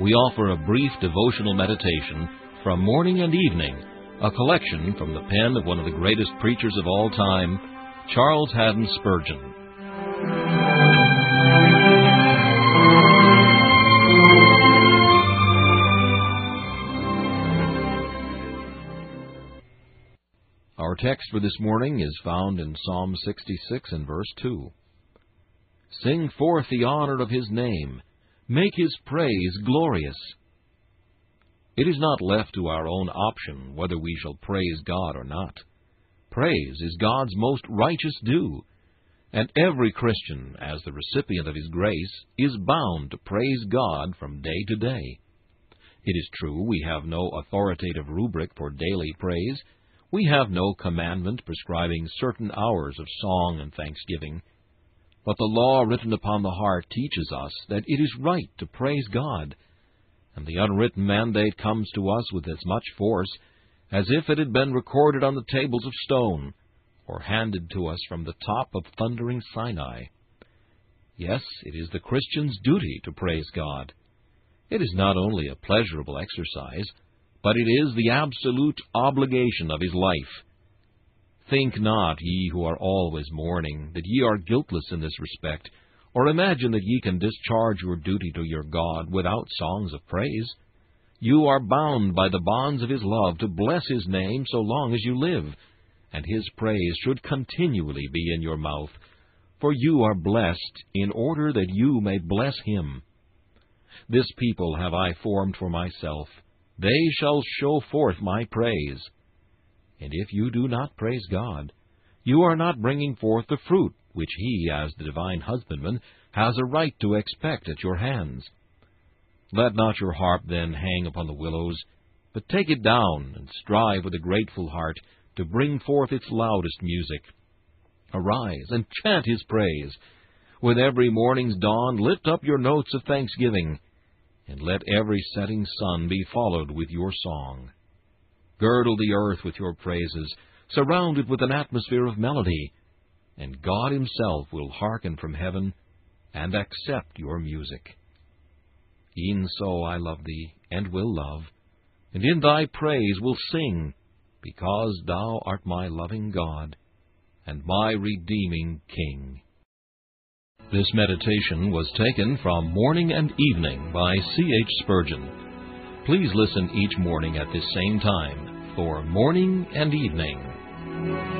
we offer a brief devotional meditation from morning and evening, a collection from the pen of one of the greatest preachers of all time, Charles Haddon Spurgeon. Our text for this morning is found in Psalm 66 and verse 2. Sing forth the honor of his name make his praise glorious. It is not left to our own option whether we shall praise God or not. Praise is God's most righteous due, and every Christian, as the recipient of His grace, is bound to praise God from day to day. It is true we have no authoritative rubric for daily praise. We have no commandment prescribing certain hours of song and thanksgiving. But the law written upon the heart teaches us that it is right to praise God, and the unwritten mandate comes to us with as much force as if it had been recorded on the tables of stone, or handed to us from the top of thundering Sinai. Yes, it is the Christian's duty to praise God. It is not only a pleasurable exercise, but it is the absolute obligation of his life. Think not, ye who are always mourning, that ye are guiltless in this respect, or imagine that ye can discharge your duty to your God without songs of praise. You are bound by the bonds of His love to bless His name so long as you live, and His praise should continually be in your mouth, for you are blessed in order that you may bless Him. This people have I formed for myself. They shall show forth my praise. And if you do not praise God, you are not bringing forth the fruit which He, as the divine husbandman, has a right to expect at your hands. Let not your harp then hang upon the willows, but take it down and strive with a grateful heart to bring forth its loudest music. Arise and chant His praise. With every morning's dawn, lift up your notes of thanksgiving, and let every setting sun be followed with your song. Girdle the earth with your praises, surround it with an atmosphere of melody, and God Himself will hearken from heaven and accept your music. E'en so I love thee, and will love, and in thy praise will sing. because thou art my loving God and my redeeming King. This meditation was taken from Morning and Evening by C. H. Spurgeon. Please listen each morning at this same time for Morning and Evening.